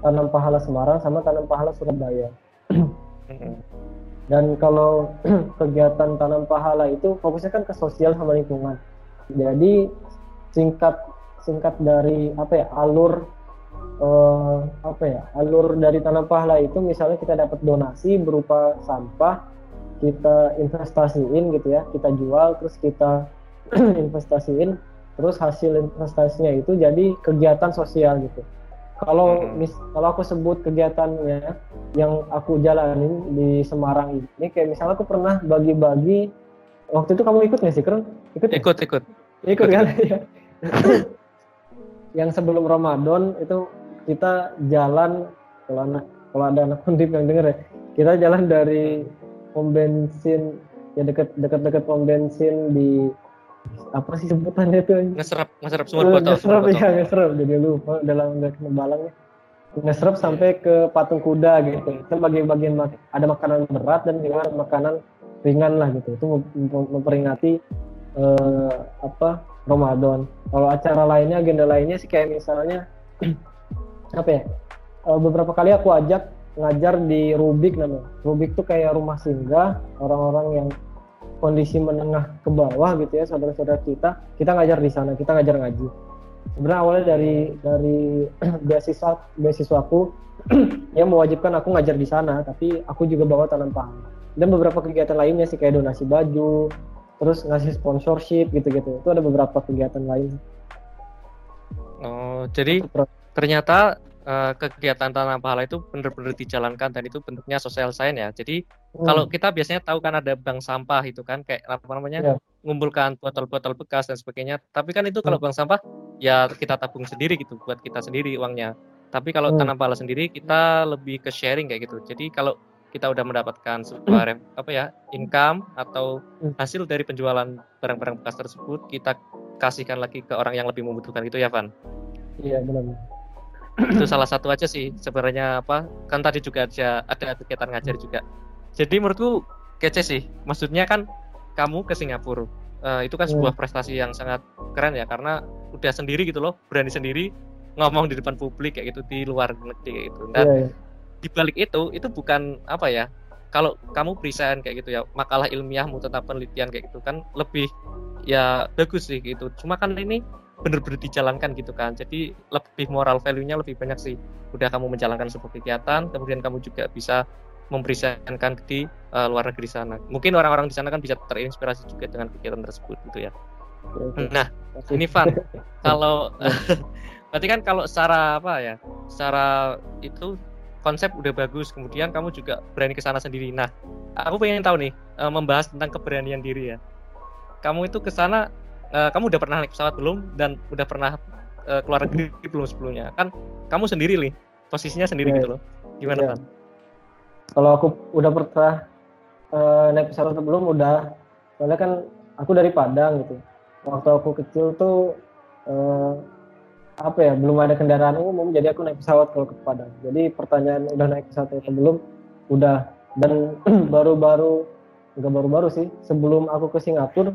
B: tanam pahala Semarang sama tanam pahala Surabaya. Dan kalau kegiatan tanam pahala itu fokusnya kan ke sosial sama lingkungan. Jadi singkat singkat dari apa ya alur uh, apa ya alur dari tanah pahala itu misalnya kita dapat donasi berupa sampah kita investasiin gitu ya kita jual terus kita investasiin terus hasil investasinya itu jadi kegiatan sosial gitu. Kalau hmm. mis kalau aku sebut kegiatannya yang aku jalanin di Semarang ini kayak misalnya aku pernah bagi-bagi waktu itu kamu ikut nggak sih keren?
A: Ikut ya? ikut ikut.
B: Ikut, ikut kan? yang sebelum Ramadan itu kita jalan kalau anak kalau ada anak undip yang denger ya kita jalan dari pom bensin ya dekat dekat dekat pom bensin di apa sih sebutannya itu?
A: Ngeserap ngeserap sumur botol
B: ngeserap ya ngeserap. Jadi lupa dalam nggak balangnya ngeserap sampai ke patung kuda gitu. Itu bagian-bagian ada makanan berat dan juga makanan ringan lah gitu. Itu memperingati uh, apa Ramadan. Kalau acara lainnya agenda lainnya sih kayak misalnya apa ya? Uh, beberapa kali aku ajak ngajar di Rubik namanya. Rubik tuh kayak rumah singgah orang-orang yang kondisi menengah ke bawah gitu ya saudara-saudara kita. Kita ngajar di sana kita ngajar ngaji. Sebenarnya awalnya dari dari beasiswa beasiswaku yang mewajibkan aku ngajar di sana tapi aku juga bawa tanam pahala dan beberapa kegiatan lainnya sih kayak donasi baju terus ngasih sponsorship gitu-gitu. Itu ada beberapa kegiatan lain.
A: Oh jadi ternyata uh, kegiatan tanam pahala itu benar-benar dijalankan dan itu bentuknya sosial science ya. Jadi hmm. kalau kita biasanya tahu kan ada bank sampah itu kan kayak apa namanya yeah. ngumpulkan botol-botol bekas dan sebagainya. Tapi kan itu kalau hmm. bank sampah ya kita tabung sendiri gitu buat kita sendiri uangnya. Tapi kalau hmm. tanam pahala sendiri kita lebih ke sharing kayak gitu. Jadi kalau kita udah mendapatkan sebuah apa ya income atau hmm. hasil dari penjualan barang-barang bekas tersebut kita kasihkan lagi ke orang yang lebih membutuhkan itu ya Van.
B: Iya benar
A: itu salah satu aja sih sebenarnya apa kan tadi juga ada ada kegiatan ngajar juga jadi menurutku kece sih maksudnya kan kamu ke Singapura uh, itu kan sebuah hmm. prestasi yang sangat keren ya karena udah sendiri gitu loh berani sendiri ngomong di depan publik kayak gitu di luar negeri kayak gitu dan yeah, yeah. di balik itu itu bukan apa ya kalau kamu present kayak gitu ya makalah ilmiahmu tentang penelitian kayak gitu kan lebih ya bagus sih gitu cuma kan ini bener-bener dijalankan gitu kan. Jadi lebih moral value-nya lebih banyak sih. Udah kamu menjalankan sebuah kegiatan kemudian kamu juga bisa mempresentkan di uh, luar negeri sana. Mungkin orang-orang di sana kan bisa terinspirasi juga dengan kegiatan tersebut gitu ya. Nah ini Van kalau berarti kan kalau secara apa ya secara itu konsep udah bagus kemudian kamu juga berani ke sana sendiri. Nah aku pengen tahu nih uh, membahas tentang keberanian diri ya. Kamu itu ke sana uh, kamu udah pernah naik pesawat belum? Dan udah pernah uh, keluar negeri belum sebelumnya? Kan kamu sendiri nih posisinya sendiri yeah. gitu loh. Gimana yeah. kan
B: kalau aku udah pernah uh, naik pesawat sebelum udah. Soalnya kan aku dari Padang gitu. Waktu aku kecil tuh uh, apa ya belum ada kendaraan umum jadi aku naik pesawat kalau ke Padang. Jadi pertanyaan udah naik pesawat atau belum udah. Dan baru-baru enggak baru-baru sih sebelum aku ke Singapura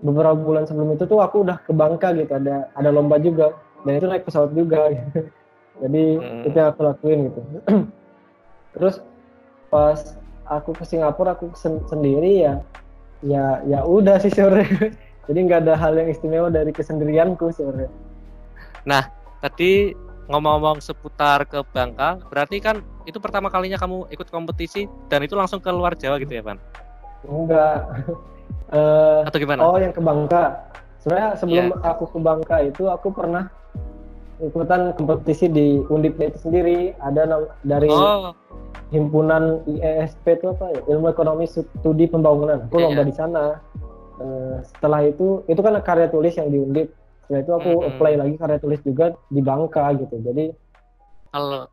B: beberapa bulan sebelum itu tuh aku udah ke Bangka gitu ada ada lomba juga dan itu naik pesawat juga gitu. jadi hmm. itu yang aku lakuin gitu terus pas aku ke Singapura aku sen sendiri ya ya ya udah sih sore jadi nggak ada hal yang istimewa dari kesendirianku sore
A: nah tadi ngomong-ngomong seputar ke Bangka berarti kan itu pertama kalinya kamu ikut kompetisi dan itu langsung ke luar Jawa gitu ya Pan?
B: Enggak Uh, Atau gimana? Oh, yang ke Bangka. Sebenarnya sebelum yeah. aku ke Bangka itu aku pernah ikutan kompetisi di Undip itu sendiri. Ada dari oh. himpunan IESP itu apa ya? Ilmu Ekonomi Studi Pembangunan. Aku yeah, lomba yeah. di sana. Uh, setelah itu, itu kan karya tulis yang di Undip. Setelah itu aku mm -hmm. apply lagi karya tulis juga di Bangka gitu. Jadi
A: kalau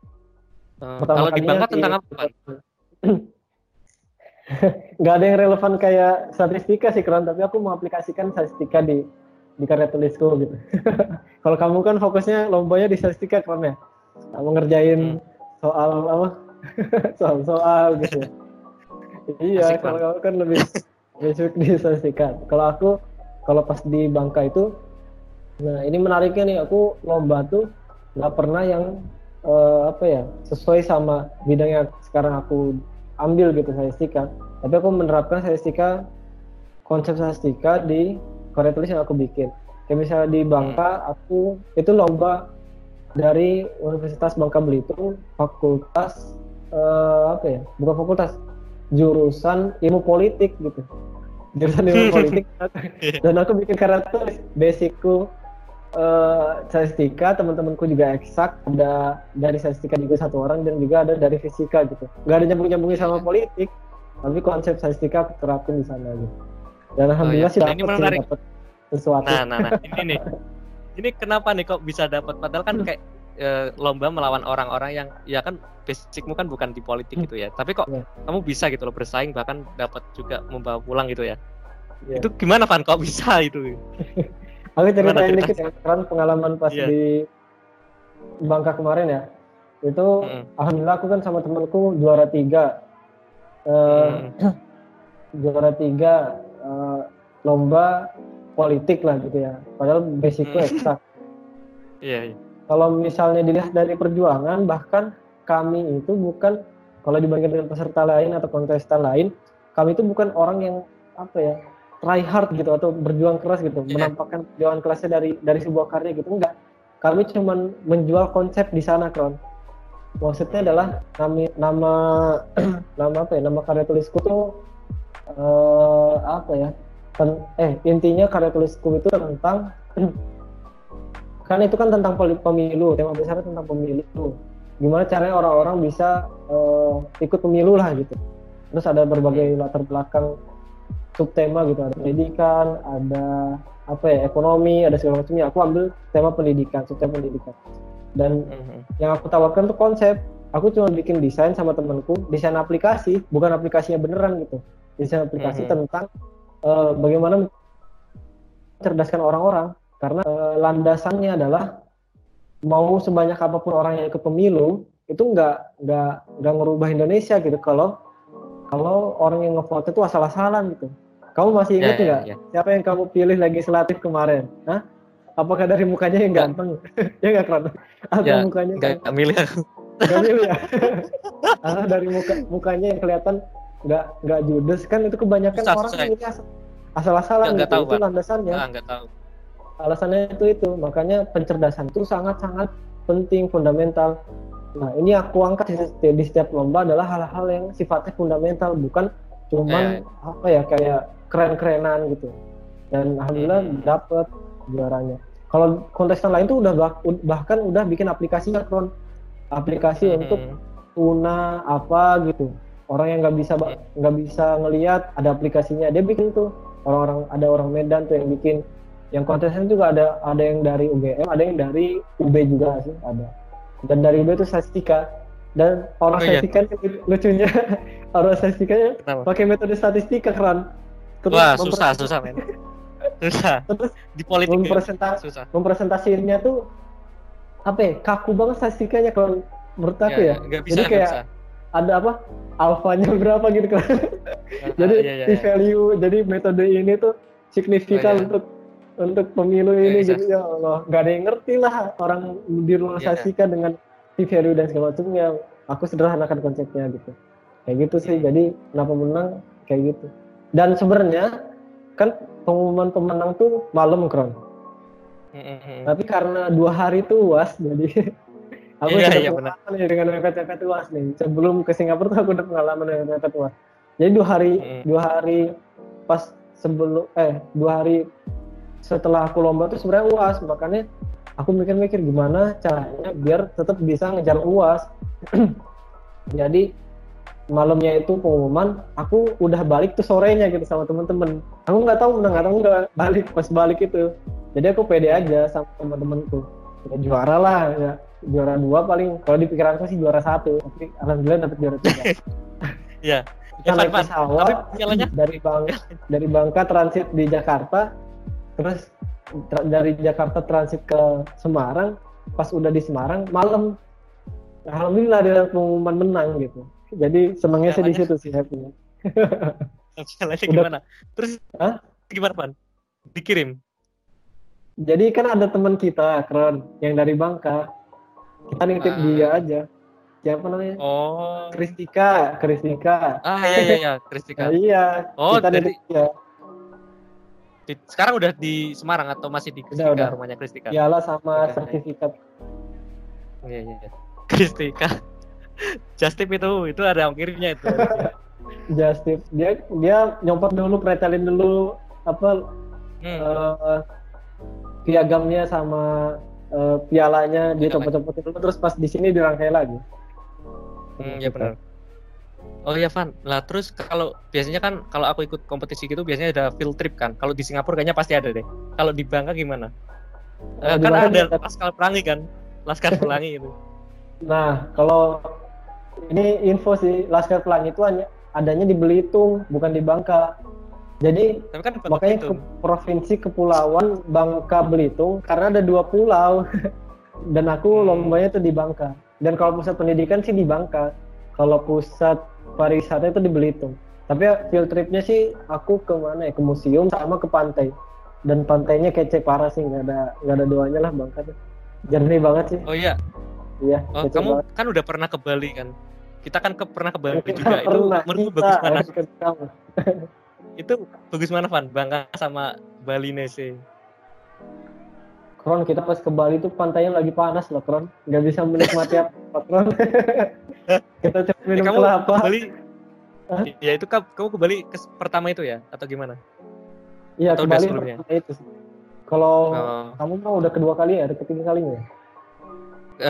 A: uh, kalau di Bangka tentang apa?
B: nggak ada yang relevan kayak statistika sih keren tapi aku mau aplikasikan statistika di di karya tulisku gitu. Kalau kamu kan fokusnya lombanya di statistika keren ya? Kamu ngerjain hmm. soal apa? Soal-soal gitu iya kalau kamu kan lebih basic di statistika. Kalau aku kalau pas di Bangka itu nah ini menariknya nih aku lomba tuh nggak pernah yang uh, apa ya sesuai sama bidang yang sekarang aku ambil gitu statistika tapi aku menerapkan statistika konsep statistika di karya tulis yang aku bikin. Kayak misalnya di Bangka hmm. aku itu lomba dari Universitas Bangka Belitung fakultas uh, apa ya? Bukan fakultas jurusan ilmu politik gitu. Jurusan ilmu politik. Dan aku bikin karya tulis basicku uh, statistika teman-temanku juga eksak ada dari statistika juga satu orang dan juga ada dari fisika gitu. Nggak ada nyambung nyambungnya sama politik tapi konsep statistika terapin di sana gitu. Dan alhamdulillah oh, iya. sih dapat sih dapat sesuatu.
A: Nah nah nah ini nih. Ini kenapa nih kok bisa dapat? Padahal kan kayak e, lomba melawan orang-orang yang ya kan basicmu kan bukan di politik gitu ya. Tapi kok yeah. kamu bisa gitu loh bersaing bahkan dapat juga membawa pulang gitu ya. Yeah. itu gimana Van? Kok bisa itu
B: Aku ceritain dikit ya, kan pengalaman pas yeah. di Bangka kemarin ya. Itu mm. alhamdulillah aku kan sama temanku juara tiga. Uh, mm. juara tiga uh, lomba politik lah gitu ya padahal basicnya eksak
A: iya, iya.
B: kalau misalnya dilihat dari perjuangan bahkan kami itu bukan kalau dibandingkan dengan peserta lain atau kontestan lain kami itu bukan orang yang apa ya try hard gitu atau berjuang keras gitu yeah. menampakkan perjuangan kerasnya dari dari sebuah karya gitu enggak. Kami cuma menjual konsep di sana kron. Maksudnya adalah nama nama nama apa ya nama karya tulisku tuh uh, apa ya ten, eh intinya karya tulisku itu tentang kan itu kan tentang pemilu tema besar tentang pemilu. Gimana caranya orang-orang bisa uh, ikut pemilu lah gitu. Terus ada berbagai latar belakang subtema gitu. Ada pendidikan ada apa ya ekonomi ada segala macamnya. Aku ambil tema pendidikan subtema pendidikan. Dan mm-hmm. yang aku tawarkan tuh konsep. Aku cuma bikin desain sama temanku desain aplikasi bukan aplikasinya beneran gitu. Desain aplikasi mm-hmm. tentang uh, bagaimana mencerdaskan orang-orang. Karena uh, landasannya adalah mau sebanyak apa pun orang yang ikut pemilu itu nggak nggak nggak ngerubah Indonesia gitu. Kalau kalau orang yang ngevote itu asal-asalan gitu kamu masih ingat ya, ya, nggak ya, ya. siapa yang kamu pilih legislatif kemarin? Hah? Apakah dari mukanya yang ganteng? ya nggak keren? Atau ya, mukanya
A: nggak milih aku.
B: Nggak milih ya? ah, dari muka mukanya yang kelihatan nggak nggak judes kan itu kebanyakan susah, orang susah. asal, asal-asalan gitu. Tahu, itu landasannya.
A: nggak tahu.
B: Alasannya itu itu makanya pencerdasan itu sangat-sangat penting fundamental. Nah ini aku angkat di, di setiap lomba adalah hal-hal yang sifatnya fundamental bukan cuman eh. apa ya kayak keren-kerenan gitu dan alhamdulillah hmm. dapet juaranya kalau kontestan lain tuh udah bah bahkan udah bikin aplikasi kan aplikasi hmm. untuk tuna apa gitu orang yang nggak bisa hmm. nggak bisa ngelihat ada aplikasinya dia bikin tuh orang-orang ada orang Medan tuh yang bikin yang kontestan juga ada ada yang dari UGM ada yang dari UB juga sih ada dan dari UB itu statistika dan orang oh, statistika iya. lucunya orang statistika pakai metode statistika keren
A: Terus Wah, susah, susah, men. Susah. Terus di politik ya,
B: mempresentasi, susah. mempresentasinya tuh apa ya, kaku banget statistikanya kalau menurut aku ya. ya. bisa, Jadi kayak bisa. ada apa? Alfanya berapa gitu kan. jadi iya, iya, iya. value, jadi metode ini tuh signifikan oh, iya. untuk untuk pemilu ini jadi ya Allah nggak ada yang ngerti lah orang di ruang iya, iya. dengan value dan segala macamnya. Aku sederhanakan konsepnya gitu. Kayak gitu sih iya. jadi kenapa menang kayak gitu. Dan sebenarnya kan pengumuman pemenang tuh malam kron. Tapi karena dua hari tuh uas jadi aku iya, sudah iya, pengalaman nih dengan mepet-mepet uas nih. Sebelum ke Singapura tuh aku udah pengalaman dengan mepet uas. Jadi dua hari mm. dua hari pas sebelum eh dua hari setelah aku lomba tuh sebenarnya uas. Makanya aku mikir-mikir gimana caranya biar tetap bisa ngejar uas. Jadi malamnya itu pengumuman aku udah balik tuh sorenya gitu sama temen-temen. Aku nggak tahu menang atau nggak balik pas balik itu. Jadi aku pede aja sama temen-temenku. Ya, juara lah ya. Juara dua paling kalau di pikiranku sih juara satu. Tapi alhamdulillah dapet juara tiga.
A: Ya
B: kita naik pesawat dari Bang dari Bangka transit di Jakarta terus dari Jakarta transit ke Semarang pas udah di Semarang malam alhamdulillah dia pengumuman menang gitu jadi senangnya sih di situ sih happy
A: Jalannya gimana? Terus Hah? gimana Pan? Dikirim?
B: Jadi kan ada teman kita keren yang dari Bangka. Kita nitip ah. dia aja. Siapa namanya?
A: Oh.
B: Kristika, Kristika.
A: Ah iya iya iya, Kristika.
B: nah, iya.
A: Oh, kita dari... dia. Di, sekarang udah di Semarang atau masih di Kristika udah, udah. rumahnya Kristika?
B: Iyalah sama sertifikat.
A: Iya iya. iya. Kristika. Justip itu itu ada ongkirnya itu.
B: Justip dia dia nyopot dulu pretelin dulu apa hmm. uh, piagamnya sama uh, pialanya dia copot-copotin dulu terus pas di sini dirangkai lagi.
A: Hmm, ya benar. Oh iya Van, lah terus kalau biasanya kan kalau aku ikut kompetisi gitu biasanya ada field trip kan. Kalau di Singapura kayaknya pasti ada deh. Kalau di Bangka gimana? Uh, kan ada Laskar Pelangi kan, Laskar Pelangi itu.
B: Nah kalau ini info sih Laskar Pelangi itu hanya adanya di Belitung bukan di Bangka jadi kan makanya ke provinsi kepulauan Bangka Belitung karena ada dua pulau dan aku hmm. lombanya itu di Bangka dan kalau pusat pendidikan sih di Bangka kalau pusat pariwisata itu di Belitung. Tapi ya, field tripnya sih aku ke mana ya? Ke museum sama ke pantai. Dan pantainya kece parah sih nggak ada nggak ada doanya lah bangka jernih banget sih.
A: Oh iya?
B: Iya
A: oh, kamu banget. kan udah pernah ke Bali kan? Kita kan ke, pernah ke Bali juga. itu menurutmu bagus mana? itu bagus mana Van? Bangka sama Bali Nese
B: Kron kita pas ke Bali tuh pantainya lagi panas loh Kron. Nggak bisa menikmati apa Kron kita coba minum ya, kamu kelapa
A: Bali Hah? Ya itu kamu ke Bali ke pertama itu ya atau gimana?
B: Iya ke Bali pertama itu. Kalau oh. kamu mau udah kedua kali ya, ada ketiga kalinya ya?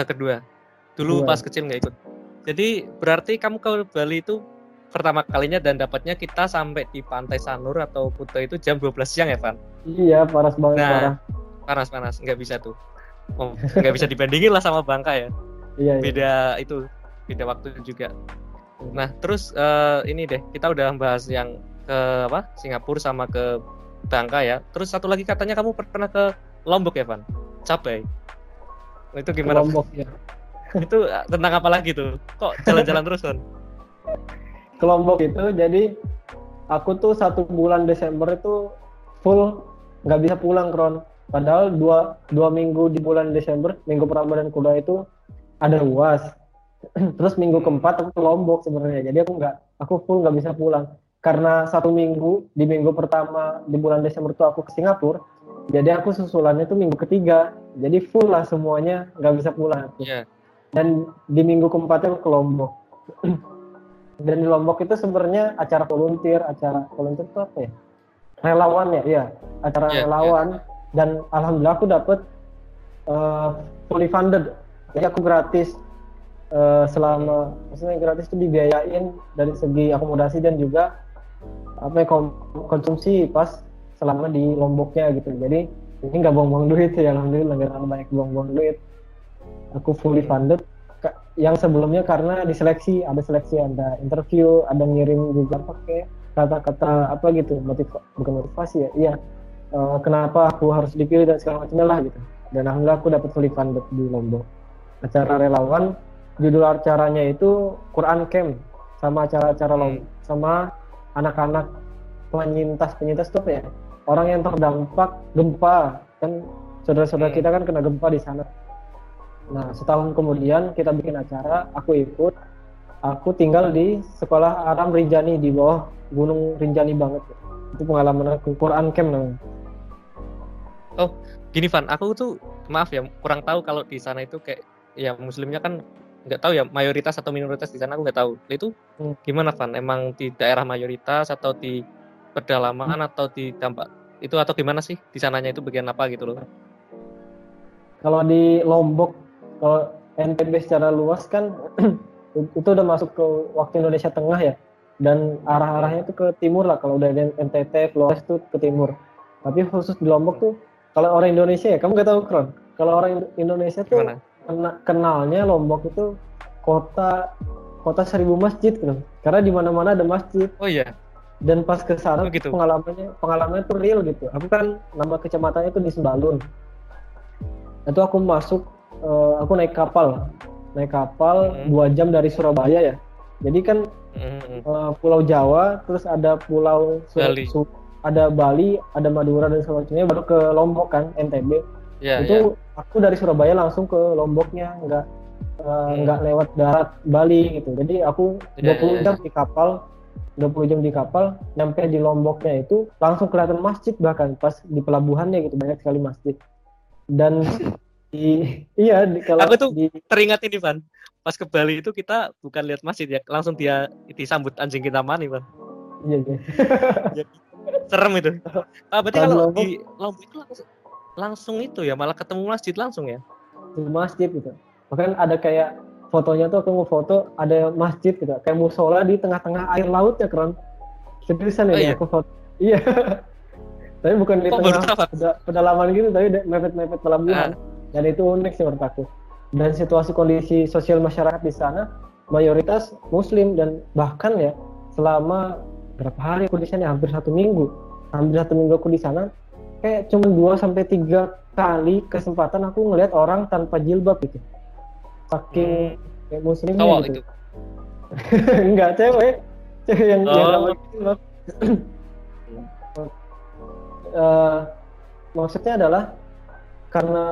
A: Uh, kedua. Dulu kedua. pas kecil nggak ikut. Jadi berarti kamu ke Bali itu pertama kalinya dan dapatnya kita sampai di Pantai Sanur atau Kuta itu jam 12 siang ya, Van?
B: Iya, panas banget nah, parah.
A: Panas panas, nggak bisa tuh. Oh, nggak bisa dibandingin lah sama Bangka ya. Iya, iya. Beda itu, beda waktu juga. Nah, terus uh, ini deh, kita udah bahas yang ke apa? Singapura sama ke Bangka ya. Terus satu lagi katanya kamu pernah ke Lombok ya, Van? Capai. Itu gimana?
B: Lombok ya.
A: itu eh, tentang apa lagi tuh? Kok jalan-jalan terus, Van?
B: Ke Lombok itu jadi aku tuh satu bulan Desember itu full nggak bisa pulang, Kron. Padahal dua, dua minggu di bulan Desember, minggu pertama dan kedua itu ada uas terus minggu keempat aku ke Lombok sebenarnya. Jadi aku nggak aku full nggak bisa pulang. Karena satu minggu di minggu pertama di bulan Desember itu aku ke Singapura. Jadi aku susulannya itu minggu ketiga. Jadi full lah semuanya nggak bisa pulang
A: yeah.
B: dan di minggu keempatnya aku ke Lombok. Dan di Lombok itu sebenarnya acara volunteer acara volunteer itu apa ya? Relawan ya? Iya acara yeah, relawan. Yeah. dan alhamdulillah aku dapet uh, fully funded. Jadi aku gratis uh, selama maksudnya gratis itu dibiayain dari segi akomodasi dan juga apa ya, konsumsi pas selama di lomboknya gitu. Jadi ini nggak buang-buang duit ya alhamdulillah nggak terlalu banyak buang-buang duit. Aku fully funded. Yang sebelumnya karena diseleksi ada seleksi ada interview ada ngirim juga pakai kata-kata apa gitu. Motiv bukan motivasi ya? Iya. Uh, kenapa aku harus dipilih dan segala macamnya lah gitu. Dan alhamdulillah aku dapat fully funded di lombok. Acara relawan judul acaranya itu Quran Camp sama acara-acara hmm. sama anak-anak penyintas. Penyintas apa ya? Orang yang terdampak gempa. Kan saudara-saudara hmm. kita kan kena gempa di sana. Nah setahun kemudian kita bikin acara aku ikut. Aku tinggal di sekolah Aram Rinjani di bawah Gunung Rinjani banget. Itu pengalaman aku. Quran Camp namanya.
A: Oh gini Van. Aku tuh maaf ya kurang tahu kalau di sana itu kayak ya muslimnya kan nggak tahu ya mayoritas atau minoritas di sana aku nggak tahu. Itu hmm. gimana Van? Emang di daerah mayoritas atau di pedalaman atau di dampak itu atau gimana sih di sananya itu bagian apa gitu loh
B: kalau di Lombok kalau NTB secara luas kan itu udah masuk ke waktu Indonesia Tengah ya. Dan arah-arahnya itu ke timur lah. Kalau udah NTT Flores itu ke timur. Tapi khusus di Lombok tuh kalau orang Indonesia ya kamu nggak tahu Kron? Kalau orang Indonesia tuh Gimana? Kenalnya Lombok itu kota kota seribu masjid gitu karena di mana mana ada masjid
A: oh iya
B: dan pas ke sana oh, gitu. pengalamannya pengalamannya tuh real gitu aku kan nama kecamatannya itu di Sembalun itu aku masuk uh, aku naik kapal naik kapal mm-hmm. dua jam dari Surabaya ya jadi kan mm-hmm. uh, Pulau Jawa terus ada Pulau Su- Bali. Su- ada Bali ada Madura dan sebagainya baru ke Lombok kan NTB yeah, itu yeah. aku dari Surabaya langsung ke Lomboknya nggak uh, nggak lewat darat Bali gitu. Jadi aku yeah, 20 yeah, jam yeah. di kapal 20 jam di kapal nyampe di Lomboknya itu langsung kelihatan masjid bahkan pas di pelabuhannya gitu banyak sekali masjid. Dan di iya di,
A: kalau aku tuh di, teringat ini Van. Pas ke Bali itu kita bukan lihat masjid ya langsung dia disambut anjing kita mani Van?
B: Iya iya.
A: Serem itu. Ah, berarti kalau di Lombok itu langsung langsung itu ya malah ketemu masjid langsung ya?
B: Di masjid gitu. Bahkan ada kayak fotonya tuh aku mau foto ada masjid gitu. Kayak musola di tengah-tengah air laut ya keren seriusan ya oh, iya? aku foto. Iya. Tapi bukan di tengah pedalaman gitu tapi mepet-mepet pelabuhan. Ah. dan itu unik sih menurut aku. Dan situasi kondisi sosial masyarakat di sana mayoritas muslim. Dan bahkan ya selama berapa hari aku di sana? Hampir satu minggu. Hampir satu minggu aku di sana kayak cuma dua sampai tiga kali kesempatan aku ngelihat orang tanpa jilbab gitu saking hmm. kayak muslimnya gitu itu. enggak cewek cewek yang oh. yang loh uh, maksudnya adalah karena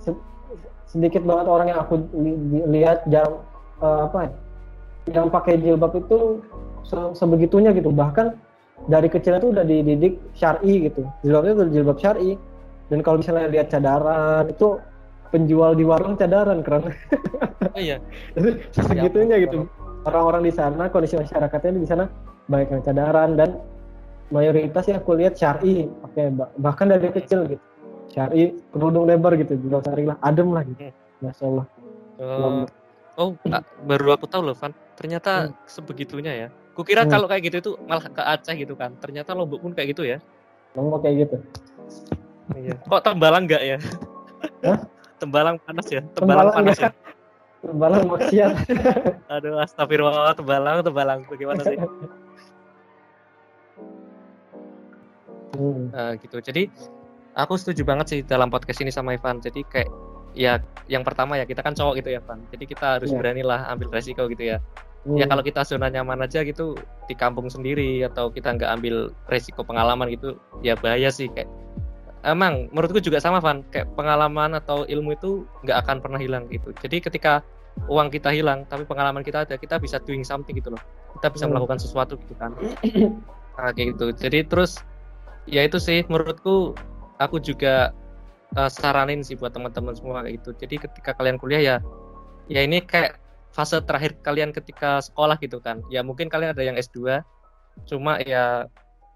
B: se sedikit banget orang yang aku li lihat jam uh, apa ya yang pakai jilbab itu se sebegitunya gitu bahkan dari kecil itu udah dididik syari gitu. Jilbabnya udah jilbab syari. Dan kalau misalnya lihat cadaran itu penjual di warung cadaran keren oh, iya. Segitunya gitu. orang-orang di sana kondisi masyarakatnya di sana banyak yang cadaran. Dan mayoritas yang aku lihat syari. Pakai bahkan dari kecil gitu. Syari kerudung lebar gitu juga syari lah. Adem lah gitu. Hmm. masya Allah
A: oh, oh baru aku tahu loh Van. Ternyata hmm. sebegitunya ya kukira hmm. kalau kayak gitu itu malah ke Aceh gitu kan. Ternyata Lombok pun kayak gitu ya.
B: Lombok kayak gitu.
A: Iya. Kok tembalang enggak ya? Hah? tembalang panas ya? Tembalang, tembalang panas ya?
B: Tembalang maksiat
A: aduh astagfirullah tembalang tembalang. Bagaimana sih? Hmm. uh, gitu. Jadi aku setuju banget sih dalam podcast ini sama Ivan. Jadi kayak ya yang pertama ya kita kan cowok gitu ya Ivan. Jadi kita harus yeah. beranilah ambil resiko gitu ya hmm. ya kalau kita zona nyaman aja gitu di kampung sendiri atau kita nggak ambil resiko pengalaman gitu ya bahaya sih kayak emang menurutku juga sama Van. Kayak pengalaman atau ilmu itu nggak akan pernah hilang gitu. Jadi ketika uang kita hilang tapi pengalaman kita ada kita bisa doing something gitu loh. Kita bisa hmm. melakukan sesuatu gitu kan. Nah, kayak gitu. Jadi terus ya itu sih menurutku aku juga uh, saranin sih buat teman-teman semua kayak gitu. Jadi ketika kalian kuliah ya ya ini kayak fase terakhir kalian ketika sekolah gitu kan ya mungkin kalian ada yang S2 cuma ya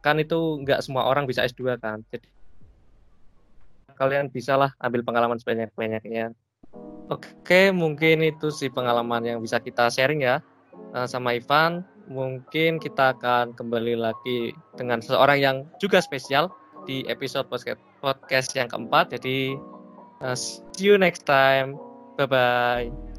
A: kan itu nggak semua orang bisa S2 kan jadi kalian bisalah ambil pengalaman sebanyak-banyaknya oke mungkin itu sih pengalaman yang bisa kita sharing ya uh, sama Ivan mungkin kita akan kembali lagi dengan seseorang yang juga spesial di episode podcast yang keempat. Jadi, uh, see you next time. Bye bye.